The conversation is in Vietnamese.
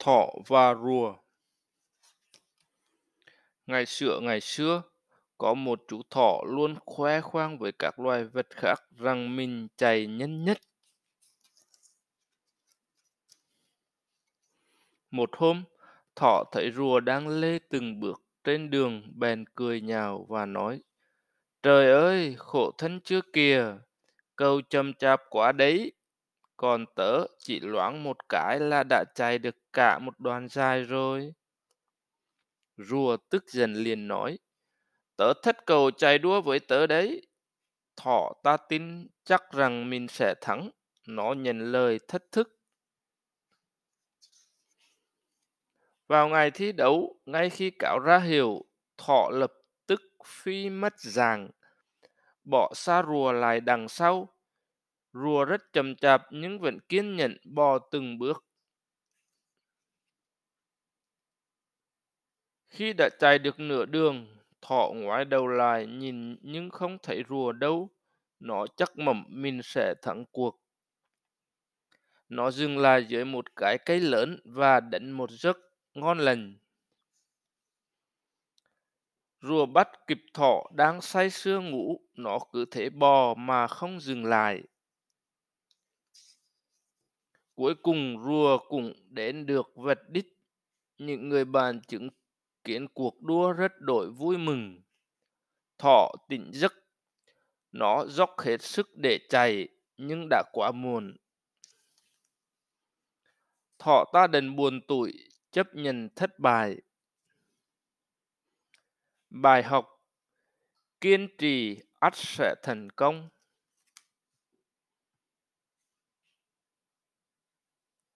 thọ và rùa Ngày xưa ngày xưa, có một chú thỏ luôn khoe khoang với các loài vật khác rằng mình chạy nhanh nhất. Một hôm, thỏ thấy rùa đang lê từng bước trên đường bèn cười nhào và nói Trời ơi, khổ thân chưa kìa, câu chậm chạp quá đấy. Còn tớ chỉ loáng một cái là đã chạy được cả một đoạn dài rồi. Rùa tức giận liền nói, tớ thất cầu chạy đua với tớ đấy. Thỏ ta tin chắc rằng mình sẽ thắng, nó nhận lời thất thức. Vào ngày thi đấu, ngay khi cáo ra hiệu, thọ lập tức phi mất dạng, bỏ xa rùa lại đằng sau. Rùa rất chậm chạp nhưng vẫn kiên nhẫn bò từng bước. Khi đã chạy được nửa đường, thỏ ngoái đầu lại nhìn nhưng không thấy rùa đâu. Nó chắc mẩm mình sẽ thắng cuộc. Nó dừng lại dưới một cái cây lớn và đánh một giấc ngon lành. Rùa bắt kịp thỏ đang say sưa ngủ, nó cứ thế bò mà không dừng lại. Cuối cùng rùa cũng đến được vật đích. Những người bạn chứng kiến cuộc đua rất đổi vui mừng. Thỏ tỉnh giấc, nó dốc hết sức để chạy, nhưng đã quá muộn. Thỏ ta đành buồn tủi, chấp nhận thất bại. Bài học Kiên trì ắt sẽ thành công.